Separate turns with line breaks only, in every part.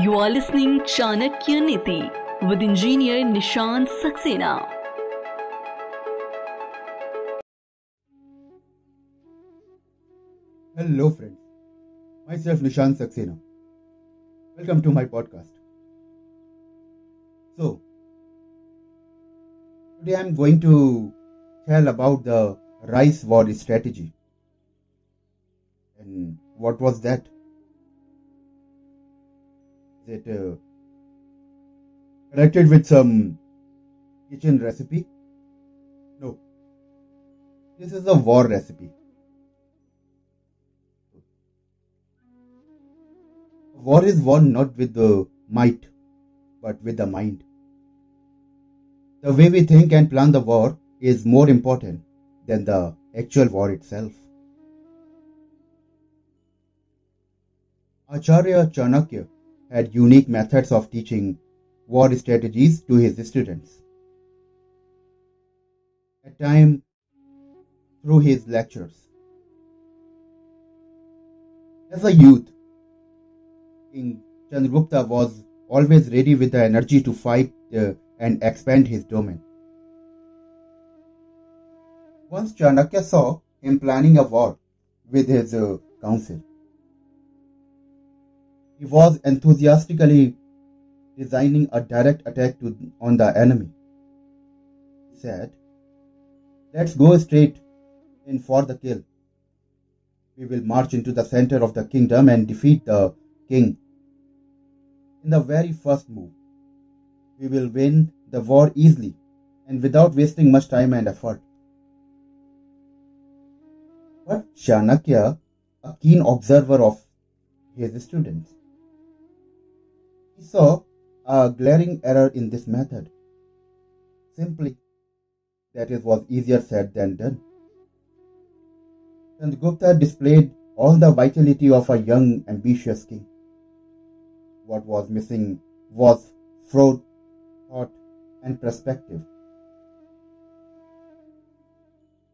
You are listening Chanakya Niti with engineer Nishant Saxena.
Hello, friends. Myself Nishant Saxena. Welcome to my podcast. So, today I'm going to tell about the rice war strategy. And what was that? It uh, connected with some kitchen recipe? No. This is a war recipe. War is won not with the might, but with the mind. The way we think and plan the war is more important than the actual war itself. Acharya Chanakya had unique methods of teaching war strategies to his students. At times, through his lectures. As a youth, King Chandragupta was always ready with the energy to fight uh, and expand his domain. Once Chanakya saw him planning a war with his uh, council. He was enthusiastically designing a direct attack to, on the enemy. He said, Let's go straight in for the kill. We will march into the center of the kingdom and defeat the king in the very first move. We will win the war easily and without wasting much time and effort. But Chanakya, a keen observer of his students, he saw a glaring error in this method. Simply, that it was easier said than done. Chandragupta displayed all the vitality of a young, ambitious king. What was missing was thought, thought and perspective.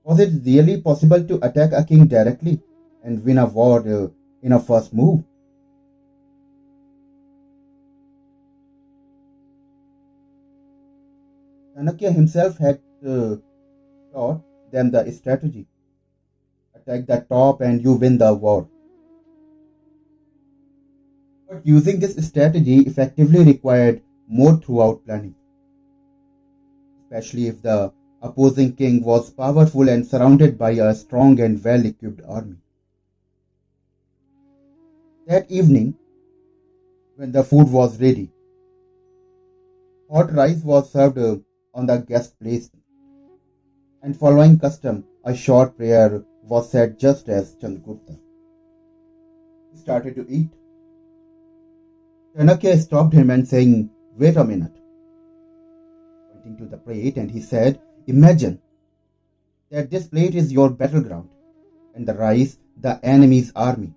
Was it really possible to attack a king directly and win a war uh, in a first move? Chanakya himself had uh, taught them the strategy. Attack the top and you win the war. But using this strategy effectively required more throughout planning, especially if the opposing king was powerful and surrounded by a strong and well equipped army. That evening, when the food was ready, hot rice was served on the guest place, and following custom, a short prayer was said just as Chandragupta started to eat. Chanakya stopped him and saying, Wait a minute. Pointing to the plate, and he said, Imagine that this plate is your battleground, and the rice the enemy's army.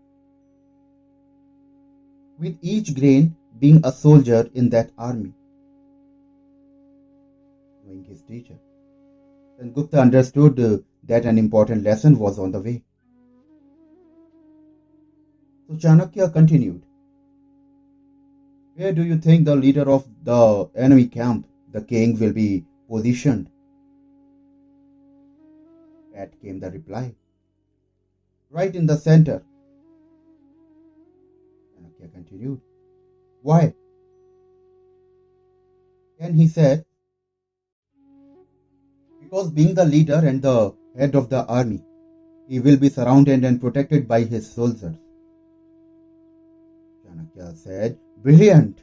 With each grain being a soldier in that army. Knowing his teacher, Chandragupta understood uh, that an important lesson was on the way. So Chanakya continued. Where do you think the leader of the enemy camp, the king, will be positioned? That came the reply. Right in the center. Chanakya continued. Why? Then he said, Because being the leader and the head of the army, he will be surrounded and protected by his soldiers. Chanakya said, Brilliant.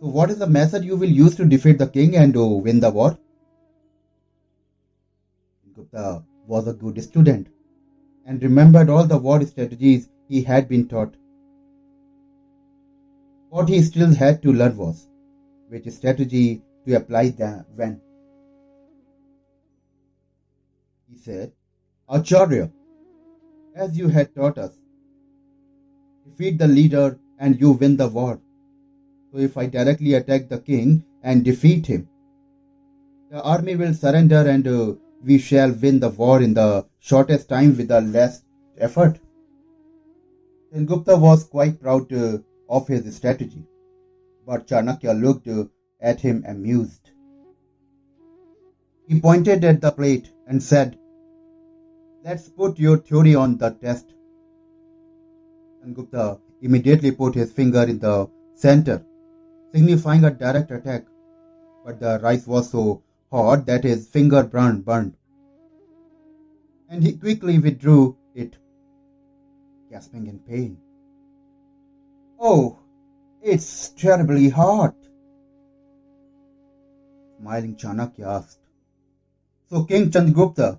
So, what is the method you will use to defeat the king and to win the war? Gupta was a good student and remembered all the war strategies he had been taught. What he still had to learn was which strategy to apply the when. He said, Acharya, as you had taught us, defeat the leader and you win the war. So if I directly attack the king and defeat him, the army will surrender and uh, we shall win the war in the shortest time with the least effort. Chandragupta was quite proud uh, of his strategy, but Chanakya looked at him amused. He pointed at the plate and said, Let's put your theory on the test. And Gupta immediately put his finger in the center, signifying a direct attack. But the rice was so hot that his finger burned, burned. And he quickly withdrew it, gasping in pain. Oh, it's terribly hot. Smiling Chanakya asked. So King Chandragupta,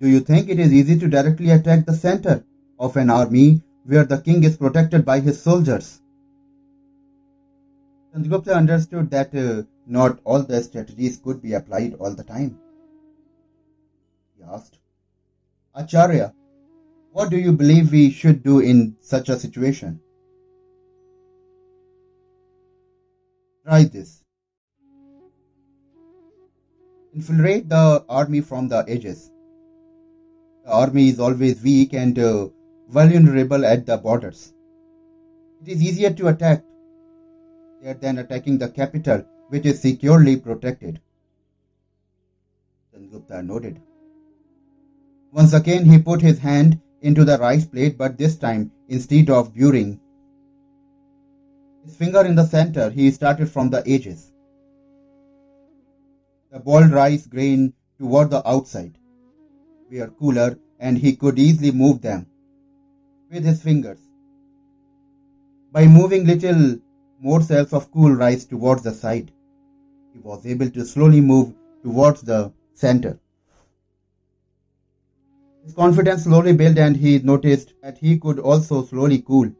do you think it is easy to directly attack the center of an army where the king is protected by his soldiers? Chandragupta understood that uh, not all the strategies could be applied all the time. He asked, Acharya, what do you believe we should do in such a situation? Try this. Infiltrate the army from the edges. The army is always weak and uh, vulnerable at the borders. It is easier to attack there than attacking the capital, which is securely protected. Chandragupta nodded. Once again, he put his hand into the rice plate, but this time, instead of burying his finger in the center, he started from the edges. The boiled rice grain toward the outside were cooler, and he could easily move them with his fingers. By moving little more cells of cool rice towards the side, he was able to slowly move towards the center. His confidence slowly built and he noticed that he could also slowly cool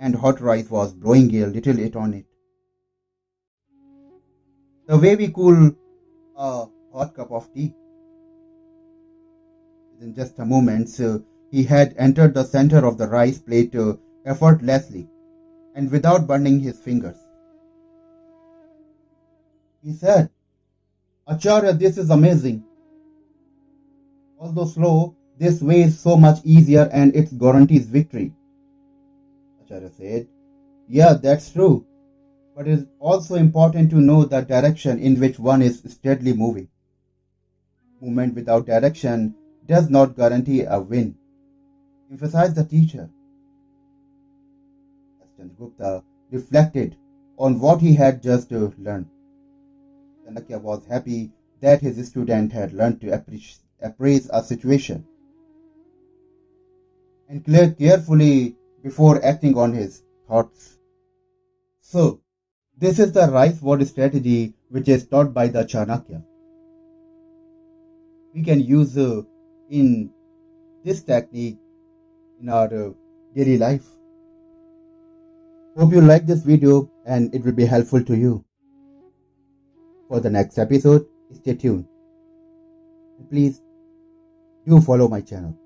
and hot rice was blowing a little it on it. The way we cool a hot cup of tea. In just a moment, so he had entered the center of the rice plate uh, effortlessly and without burning his fingers. He said, Acharya, this is amazing. Although slow, this way is so much easier and it guarantees victory. Acharya said, Yeah, that's true. But it is also important to know the direction in which one is steadily moving. Movement without direction does not guarantee a win. Emphasized the teacher. As Gupta reflected on what he had just learned. Chanakya was happy that his student had learned to appraise a situation and clear carefully before acting on his thoughts. So, this is the rice word strategy which is taught by the Chanakya. We can use uh, in this technique in our uh, daily life. Hope you like this video and it will be helpful to you. For the next episode, stay tuned. Please do follow my channel.